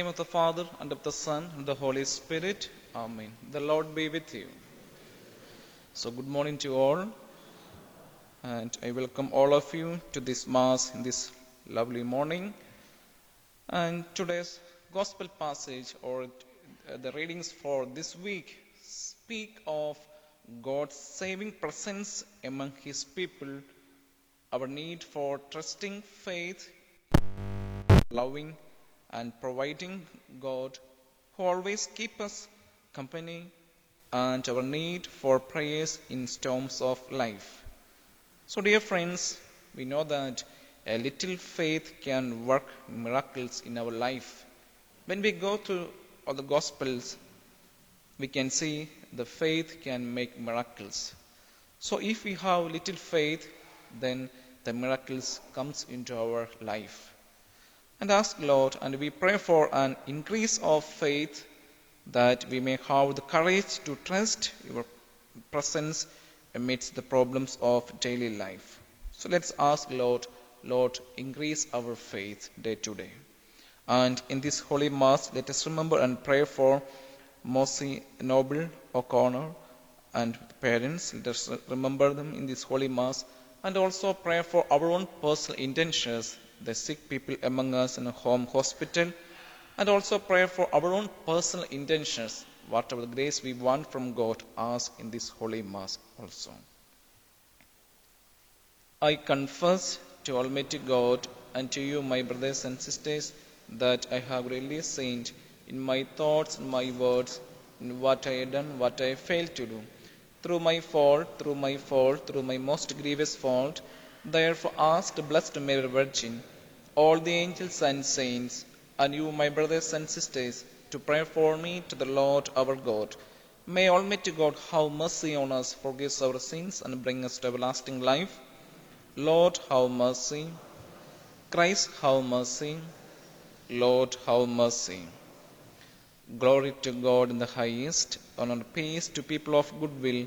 Name of the Father, and of the Son, and the Holy Spirit. Amen. The Lord be with you. So, good morning to all. And I welcome all of you to this Mass in this lovely morning. And today's Gospel passage, or the readings for this week, speak of God's saving presence among His people, our need for trusting faith, loving and providing God who always keep us company and our need for prayers in storms of life. So dear friends, we know that a little faith can work miracles in our life. When we go through all the gospels, we can see the faith can make miracles. So if we have little faith, then the miracles comes into our life and ask Lord and we pray for an increase of faith that we may have the courage to trust your presence amidst the problems of daily life. So let's ask Lord, Lord, increase our faith day to day. And in this holy mass, let us remember and pray for Mossy Noble O'Connor and parents. Let us remember them in this holy mass and also pray for our own personal intentions the sick people among us in a home hospital, and also pray for our own personal intentions, whatever grace we want from God, ask in this holy Mass also. I confess to Almighty God and to you, my brothers and sisters, that I have really sinned in my thoughts and my words, in what I have done, what I failed to do. Through my fault, through my fault, through my most grievous fault, Therefore ask the Blessed Mary Virgin, all the angels and saints, and you, my brothers and sisters, to pray for me to the Lord our God. May Almighty God have mercy on us, forgive our sins, and bring us to everlasting life. Lord, have mercy. Christ, have mercy. Lord, have mercy. Glory to God in the highest, and on peace to people of good will.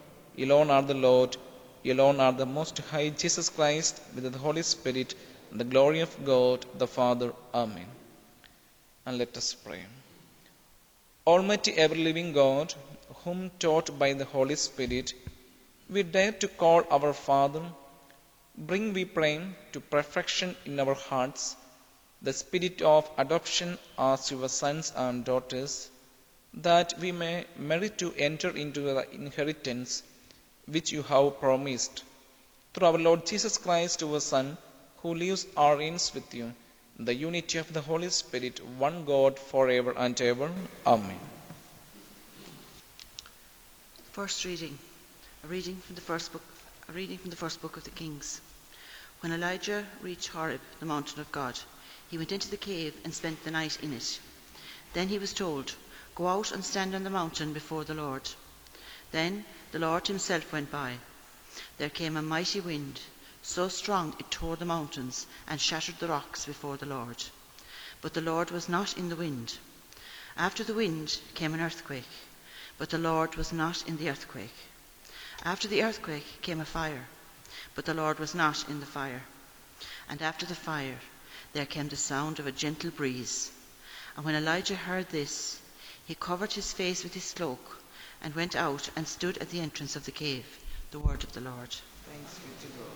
alone are the Lord, alone are the Most High Jesus Christ, with the Holy Spirit, and the glory of God the Father. Amen. And let us pray. Almighty ever living God, whom taught by the Holy Spirit, we dare to call our Father, bring, we pray, to perfection in our hearts the spirit of adoption as your sons and daughters, that we may merit to enter into the inheritance which you have promised. Through our Lord Jesus Christ, our Son, who lives or reigns with you, in the unity of the Holy Spirit, one God, forever and ever. Amen. First reading, a reading from the first book, a reading from the first book of the Kings. When Elijah reached Horeb, the mountain of God, he went into the cave and spent the night in it. Then he was told, "Go out and stand on the mountain before the Lord." Then the Lord himself went by. There came a mighty wind, so strong it tore the mountains and shattered the rocks before the Lord. But the Lord was not in the wind. After the wind came an earthquake, but the Lord was not in the earthquake. After the earthquake came a fire, but the Lord was not in the fire. And after the fire there came the sound of a gentle breeze. And when Elijah heard this, he covered his face with his cloak and went out and stood at the entrance of the cave. The word of the Lord. Thanks be to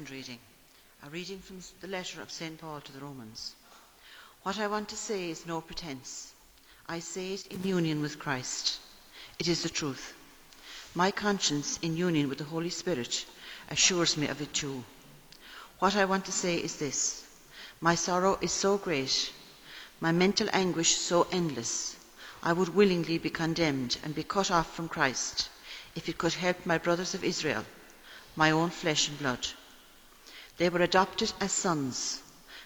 Second reading. A reading from the letter of St. Paul to the Romans. What I want to say is no pretense. I say it in union with Christ. It is the truth. My conscience, in union with the Holy Spirit, assures me of it too. What I want to say is this My sorrow is so great, my mental anguish so endless, I would willingly be condemned and be cut off from Christ if it could help my brothers of Israel, my own flesh and blood. They were adopted as sons.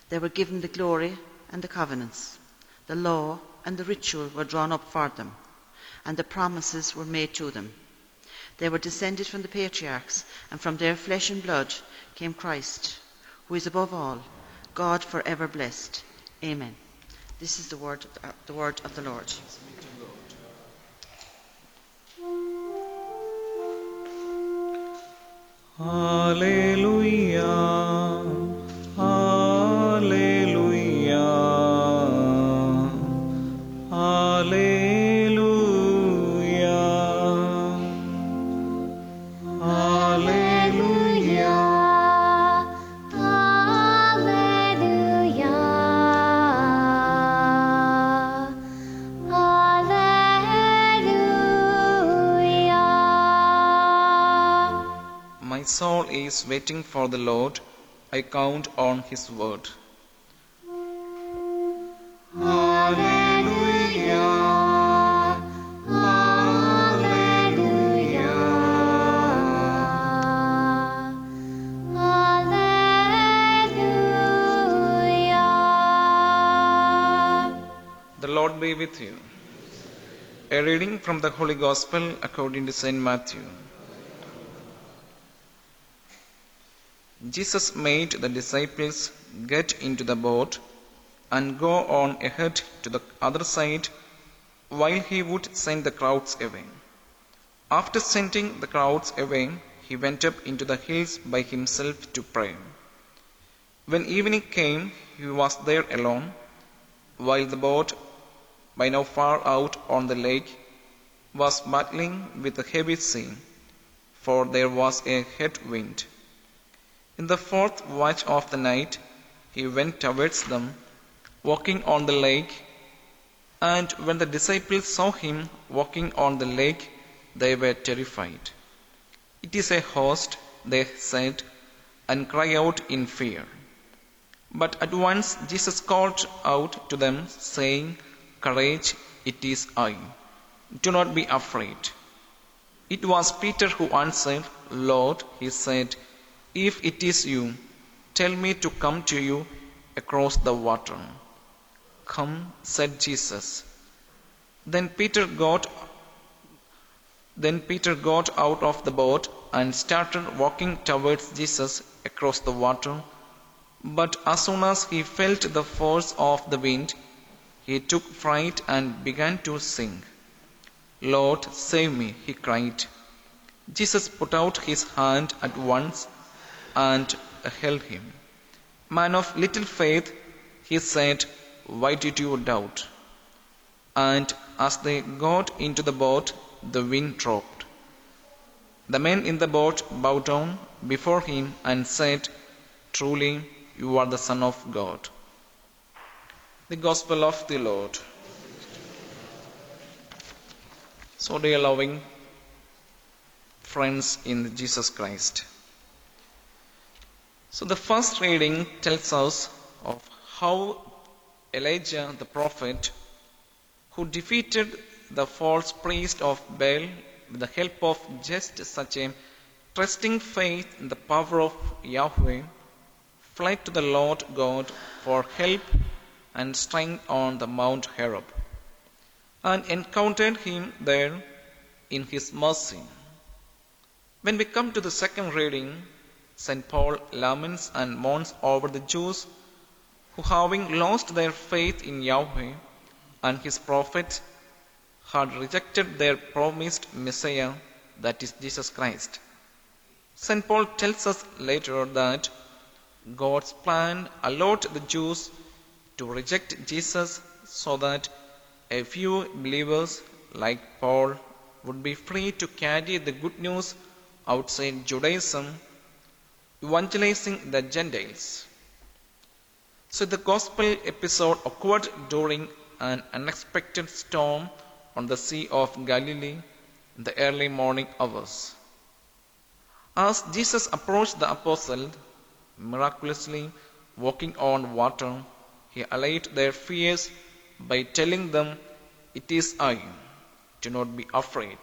They were given the glory and the covenants. The law and the ritual were drawn up for them, and the promises were made to them. They were descended from the patriarchs, and from their flesh and blood came Christ, who is above all, God forever blessed. Amen. This is the word, the word of the Lord. Hallelujah. Is waiting for the Lord. I count on his word. Hallelujah. Hallelujah. Hallelujah. The Lord be with you. A reading from the Holy Gospel according to St. Matthew. Jesus made the disciples get into the boat and go on ahead to the other side while he would send the crowds away. After sending the crowds away, he went up into the hills by himself to pray. When evening came, he was there alone, while the boat, by now far out on the lake, was battling with a heavy sea, for there was a head wind. In the fourth watch of the night, he went towards them, walking on the lake. And when the disciples saw him walking on the lake, they were terrified. It is a host, they said, and cried out in fear. But at once Jesus called out to them, saying, Courage, it is I. Do not be afraid. It was Peter who answered, Lord, he said, if it is you, tell me to come to you across the water. Come, said Jesus. Then Peter got then Peter got out of the boat and started walking towards Jesus across the water, But as soon as he felt the force of the wind, he took fright and began to sink. Lord, save me, he cried. Jesus put out his hand at once and held him. Man of little faith, he said, Why did you doubt? And as they got into the boat, the wind dropped. The men in the boat bowed down before him and said, Truly, you are the Son of God. The Gospel of the Lord. So, dear loving friends in Jesus Christ. So, the first reading tells us of how Elijah the prophet, who defeated the false priest of Baal with the help of just such a trusting faith in the power of Yahweh, fled to the Lord God for help and strength on the Mount Horeb, and encountered him there in his mercy. When we come to the second reading, St. Paul laments and mourns over the Jews who, having lost their faith in Yahweh and his prophets, had rejected their promised Messiah, that is Jesus Christ. St. Paul tells us later that God's plan allowed the Jews to reject Jesus so that a few believers like Paul would be free to carry the good news outside Judaism, evangelizing the Gentiles. So the gospel episode occurred during an unexpected storm on the Sea of Galilee in the early morning hours. As Jesus approached the apostle, miraculously walking on water, he allayed their fears by telling them, It is I, do not be afraid.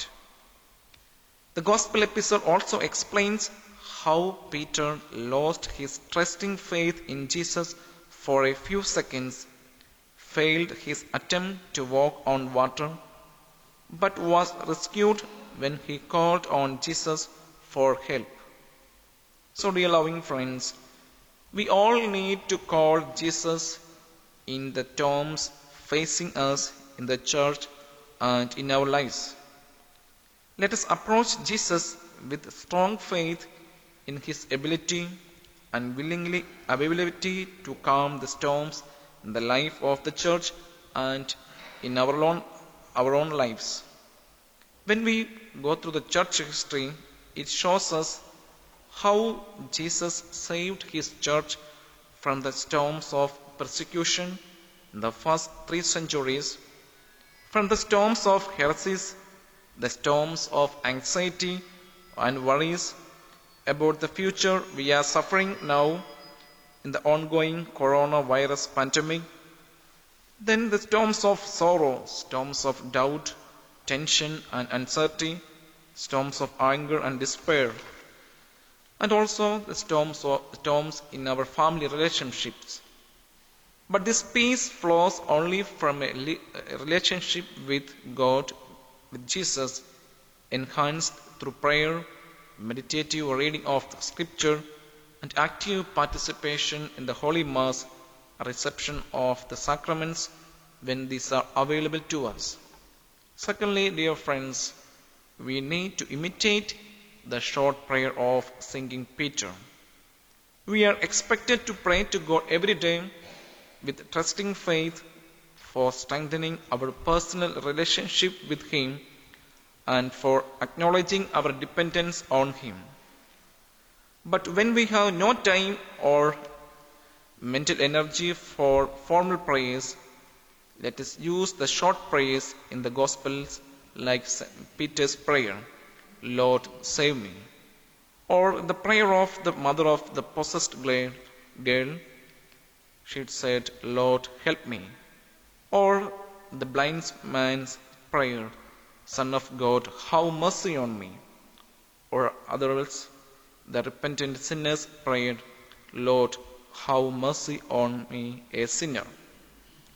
The Gospel episode also explains how Peter lost his trusting faith in Jesus for a few seconds, failed his attempt to walk on water, but was rescued when he called on Jesus for help. So, dear loving friends, we all need to call Jesus in the terms facing us in the church and in our lives. Let us approach Jesus with strong faith in his ability and willingly availability to calm the storms in the life of the church and in our own, our own lives. When we go through the church history, it shows us how Jesus saved his church from the storms of persecution in the first three centuries, from the storms of heresies, the storms of anxiety and worries about the future we are suffering now in the ongoing coronavirus pandemic, then the storms of sorrow, storms of doubt, tension and uncertainty, storms of anger and despair, and also the storms, of, storms in our family relationships. But this peace flows only from a, a relationship with God, with Jesus, enhanced through prayer, meditative reading of the scripture, and active participation in the Holy Mass, reception of the sacraments when these are available to us. Secondly, dear friends, we need to imitate the short prayer of Singing Peter. We are expected to pray to God every day with trusting faith for strengthening our personal relationship with Him and for acknowledging our dependence on Him. But when we have no time or mental energy for formal prayers, let us use the short prayers in the Gospels like Peter's prayer, Lord, save me, or the prayer of the mother of the possessed girl, she said, Lord, help me, or the blind man's prayer, Son of God, have mercy on me, or others, the repentant sinner's prayer, Lord, have mercy on me, a sinner.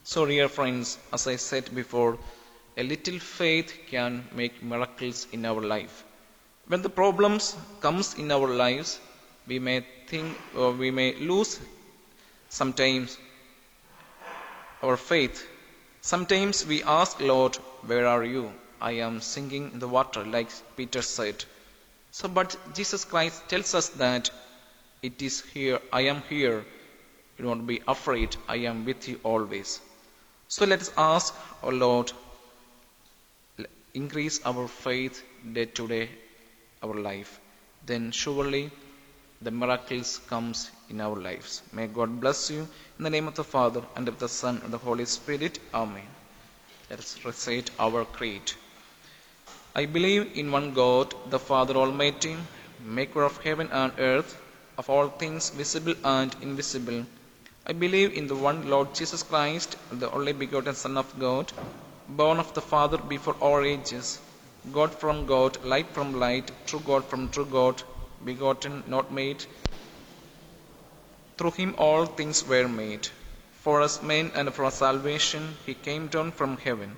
So, dear friends, as I said before, a little faith can make miracles in our life. When the problems comes in our lives, we may think or we may lose Sometimes our faith. Sometimes we ask, Lord, where are you? I am sinking in the water, like Peter said. So, but Jesus Christ tells us that it is here, I am here. You don't be afraid, I am with you always. So let us ask our Lord, increase our faith day to day, our life. Then surely the miracles comes in our lives. May God bless you in the name of the Father and of the Son and the Holy Spirit. Amen. Let us recite our creed. I believe in one God, the Father Almighty, maker of heaven and earth, of all things visible and invisible. I believe in the one Lord Jesus Christ, the only begotten Son of God, born of the Father before all ages, God from God, light from light, true God from true God, begotten, not made. Through him all things were made. For us men and for our salvation, he came down from heaven,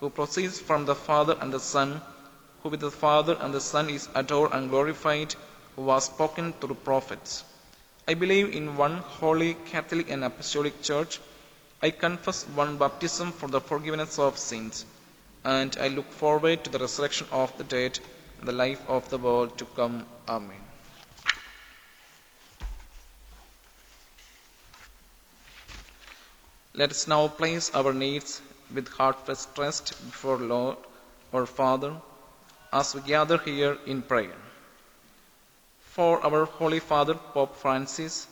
who proceeds from the Father and the Son, who with the Father and the Son is adored and glorified, who was spoken through prophets. I believe in one holy Catholic and Apostolic Church. I confess one baptism for the forgiveness of sins, and I look forward to the resurrection of the dead and the life of the world to come. Amen. Let us now place our needs with heartfelt trust before Lord, our Father, as we gather here in prayer. For our Holy Father, Pope Francis,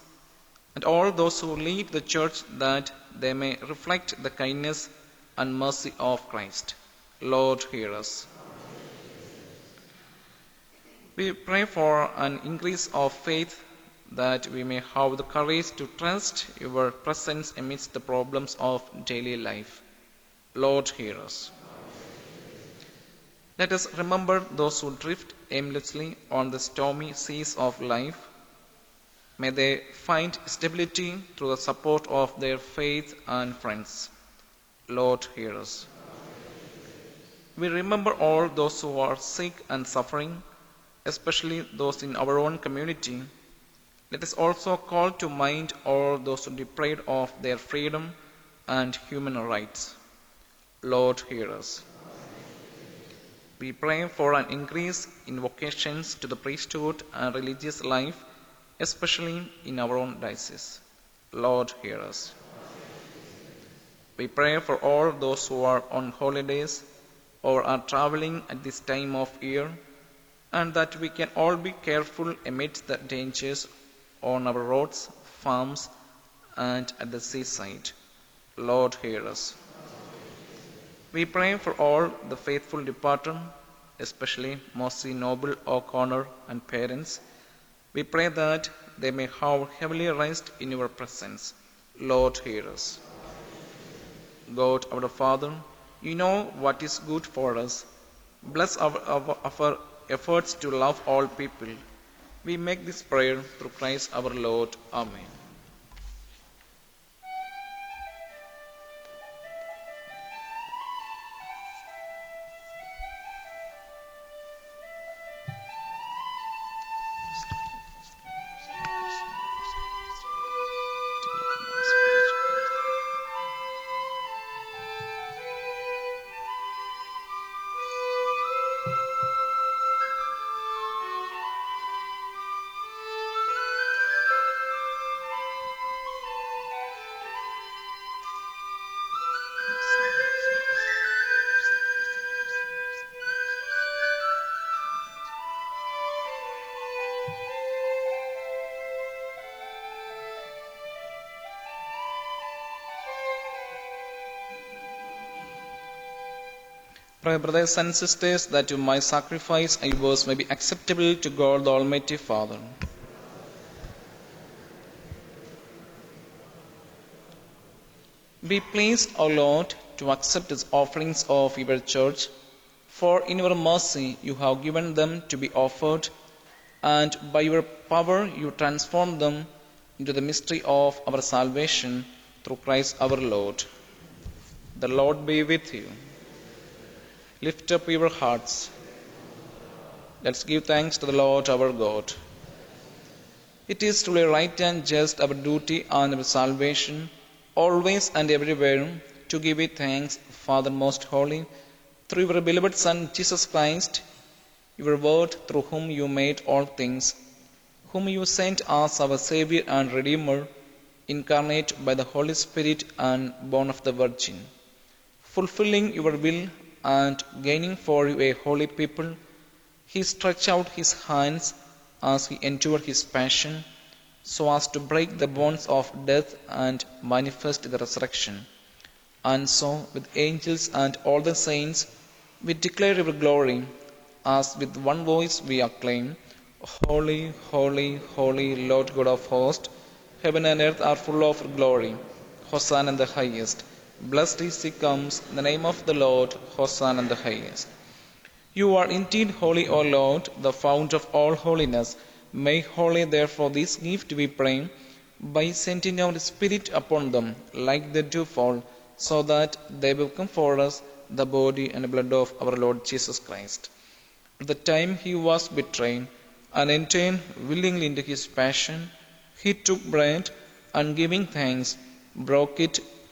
and all those who lead the Church that they may reflect the kindness and mercy of Christ. Lord, hear us. We pray for an increase of faith that we may have the courage to trust your presence amidst the problems of daily life. Lord, hear us. Let us remember those who drift aimlessly on the stormy seas of life. May they find stability through the support of their faith and friends. Lord, hear us. We remember all those who are sick and suffering, especially those in our own community. Let us also call to mind all those who deprived of their freedom and human rights. Lord, hear us. We pray for an increase in vocations to the priesthood and religious life, especially in our own diocese. Lord, hear us. We pray for all those who are on holidays or are traveling at this time of year, and that we can all be careful amidst the dangers on our roads, farms, and at the seaside. Lord, hear us. We pray for all the faithful departed, especially Mossy Noble O'Connor and parents. We pray that they may have heavenly rest in your presence. Lord, hear us. God, our Father, you know what is good for us. Bless our, our, our efforts to love all people. We make this prayer through Christ our Lord. Amen. Brothers and sisters, that my sacrifice and yours may be acceptable to God the Almighty Father. Be pleased, O Lord, to accept his offerings of your church, for in your mercy you have given them to be offered, and by your power you transform them into the mystery of our salvation through Christ our Lord. The Lord be with you. Lift up your hearts. Let's give thanks to the Lord our God. It is truly right and just our duty and our salvation, always and everywhere, to give you thanks, Father most holy, through your beloved Son Jesus Christ, your word through whom you made all things, whom you sent as our Savior and Redeemer, incarnate by the Holy Spirit and born of the Virgin, fulfilling your will and gaining for you a holy people. He stretched out his hands as he endured his passion, so as to break the bonds of death and manifest the resurrection. And so, with angels and all the saints, we declare your glory, as with one voice we acclaim, Holy, holy, holy Lord God of hosts, heaven and earth are full of glory. Hosanna in the highest. Blessed is he comes in the name of the Lord, Hosanna in the highest. You are indeed holy, O Lord, the fount of all holiness. Make holy, therefore, this gift, we pray, by sending your Spirit upon them, like the dewfall, so that they become for us the body and blood of our Lord Jesus Christ. At the time he was betrayed and entered willingly into his passion, he took bread and giving thanks, broke it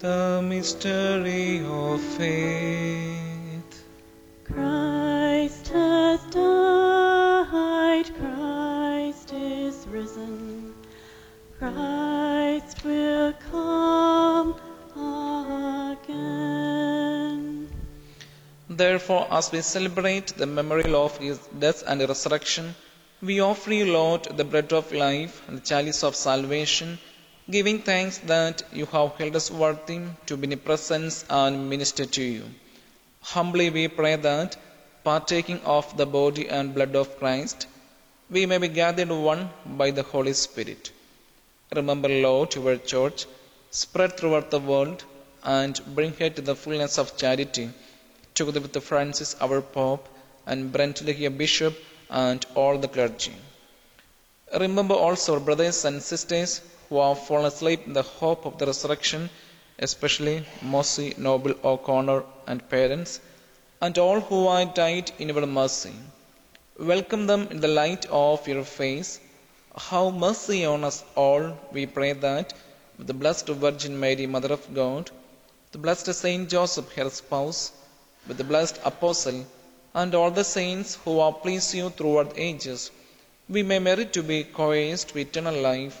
The mystery of faith. Christ has died, Christ is risen, Christ will come again. Therefore, as we celebrate the memorial of his death and resurrection, we offer you, Lord, the bread of life and the chalice of salvation, giving thanks that you have held us worthy to be in your presence and minister to you. Humbly we pray that, partaking of the body and blood of Christ, we may be gathered one by the Holy Spirit. Remember, Lord, your church, spread throughout the world, and bring her to the fullness of charity, together with Francis, our Pope, and Brendan Leahy, Bishop, and all the clergy. Remember also brothers and sisters who have fallen asleep in the hope of the resurrection, especially Mossy, Noble, O'Connor, and parents, and all who have died in your mercy. Welcome them in the light of your face. Have mercy on us all, we pray that, with the blessed Virgin Mary, Mother of God, the blessed Saint Joseph, her spouse, with the blessed Apostle, and all the saints who have pleased you throughout the ages, we may merit to be co-heirs to eternal life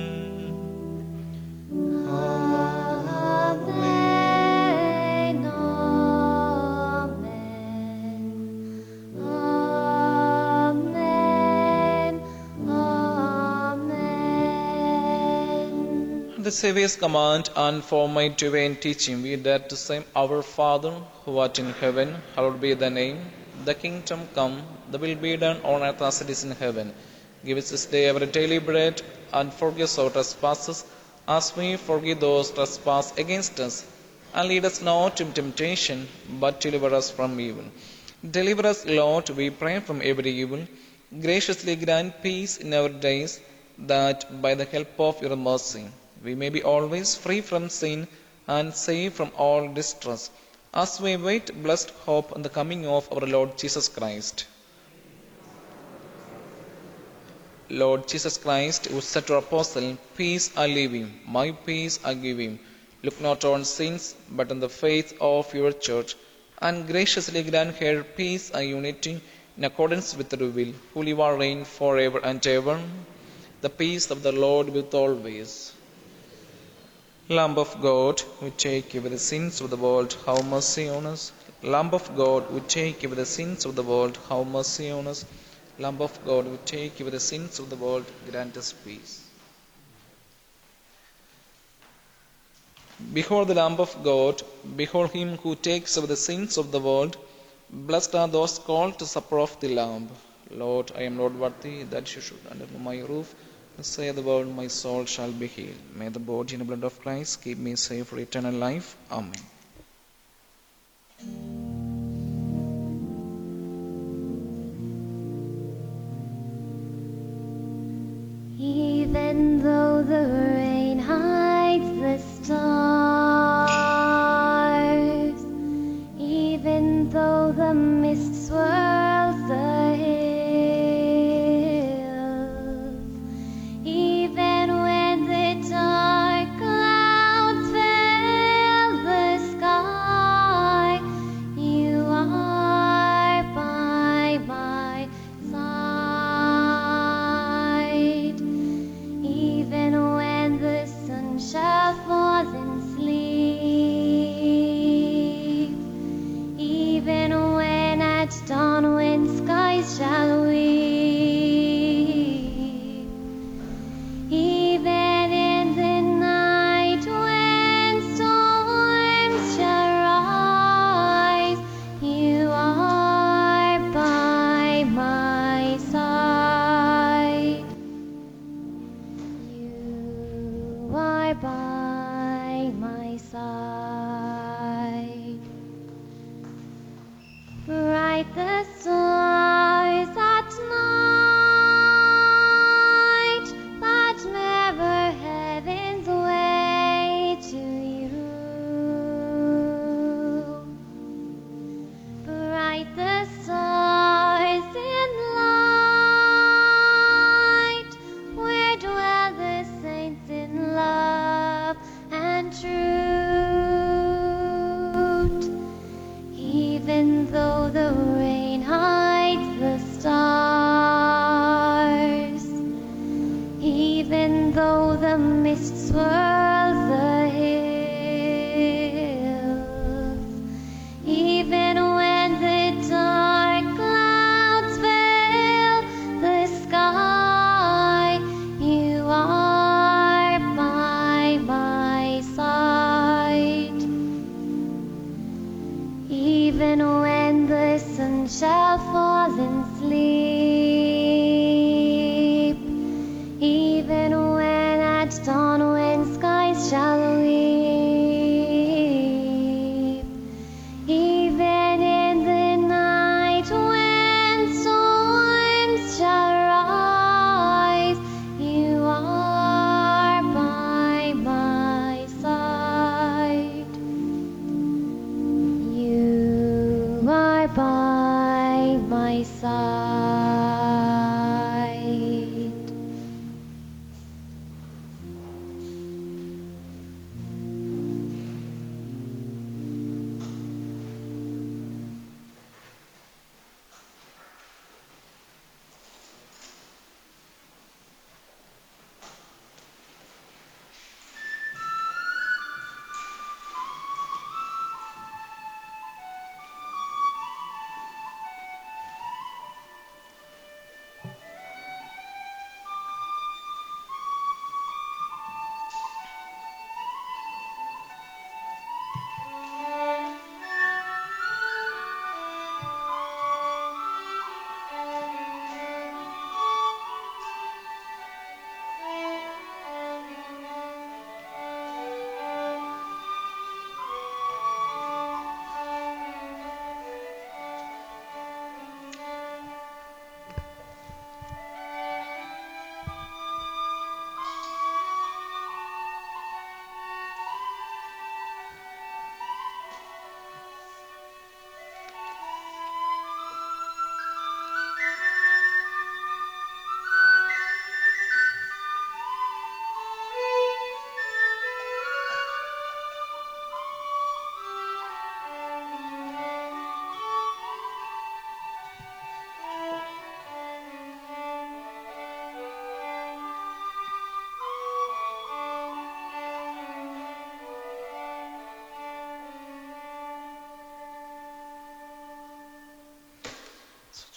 The Saviour's command and for my divine teaching, we dare to say, Our Father, who art in heaven, hallowed be thy name. the kingdom come, the will be done on earth as it is in heaven. Give us this day our daily bread, and forgive us our trespasses, as we forgive those trespass against us. And lead us not into temptation, but deliver us from evil. Deliver us, Lord, we pray, from every evil. Graciously grant peace in our days, that by the help of your mercy we may be always free from sin and safe from all distress, as we wait blessed hope on the coming of our Lord Jesus Christ. Lord Jesus Christ, who said to our apostle, Peace I leave him, my peace I give him. Look not on sins, but on the faith of your church, and graciously grant her peace and unity in accordance with your will, who live and reign forever and ever. The peace of the Lord with always. Lamb of God, who take away the sins of the world, have mercy on us. Lamb of God, who take away the sins of the world, have mercy on us. Lamb of God, who take away the sins of the world, grant us peace. Behold the Lamb of God, behold him who takes away the sins of the world. Blessed are those called to supper of the Lamb. Lord, I am not worthy that you should under my roof. Say the word, my soul shall be healed. May the body and blood of Christ keep me safe for eternal life. Amen. Even though the rain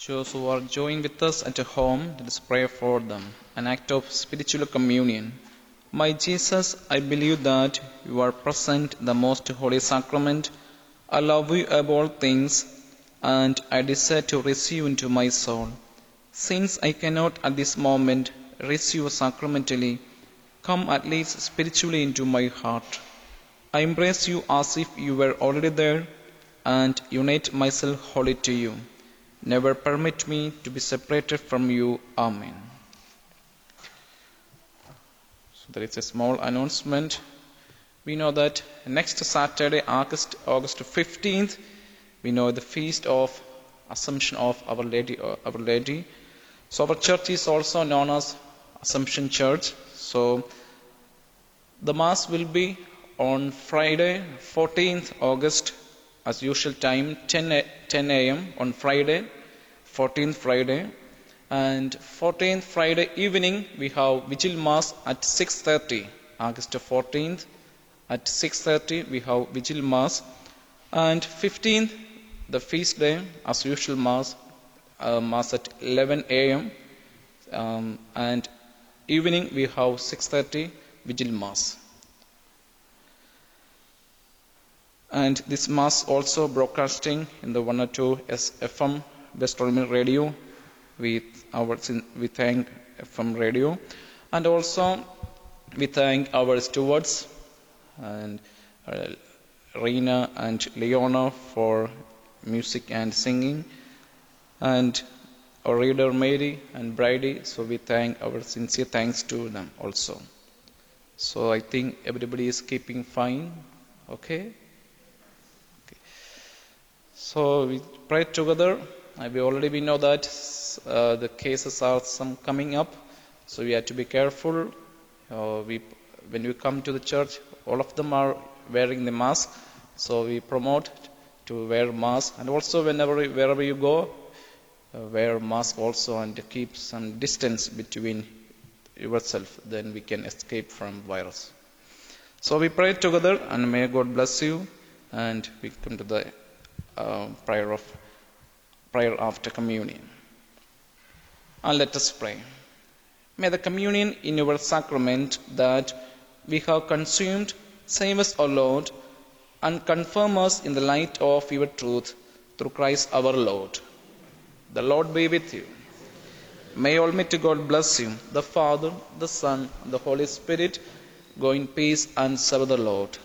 Those who are joining with us at home, let us pray for them. An act of spiritual communion. My Jesus, I believe that you are present the most holy sacrament. I love you above all things, and I desire to receive into my soul. Since I cannot at this moment receive sacramentally, come at least spiritually into my heart. I embrace you as if you were already there and unite myself wholly to you. Never permit me to be separated from you. Amen. So there is a small announcement. We know that next Saturday, August August 15th, we know the feast of Assumption of Our Lady. uh, Our Lady. So our church is also known as Assumption Church. So the mass will be on Friday, 14th August, as usual time, 10 a, 10 a.m. on Friday, 14th Friday, and 14th Friday evening we have Vigil Mass at 6:30. August 14th at 6:30 we have Vigil Mass, and 15th the feast day as usual Mass, uh, Mass at 11 a.m. Um, and evening we have 6:30 Vigil Mass. And this mass also broadcasting in the 102 SFM Roman Radio with our we thank FM radio. And also we thank our stewards and uh, and Leona for music and singing. And our reader Mary and Brady so we thank our sincere thanks to them also. So I think everybody is keeping fine okay so we pray together. Uh, we already we know that uh, the cases are some coming up, so we have to be careful. Uh, we, when we come to the church, all of them are wearing the mask, so we promote to wear mask, and also whenever wherever you go, uh, wear mask also, and keep some distance between yourself. Then we can escape from virus. So we pray together, and may God bless you. And we come to the Um, prayer of prayer after communion. And let us pray. May the communion in your sacrament that we have consumed save us, O Lord, and confirm us in the light of your truth through Christ our Lord. The Lord be with you. May Almighty God bless you, the Father, the Son, and the Holy Spirit. Go in peace and serve the Lord.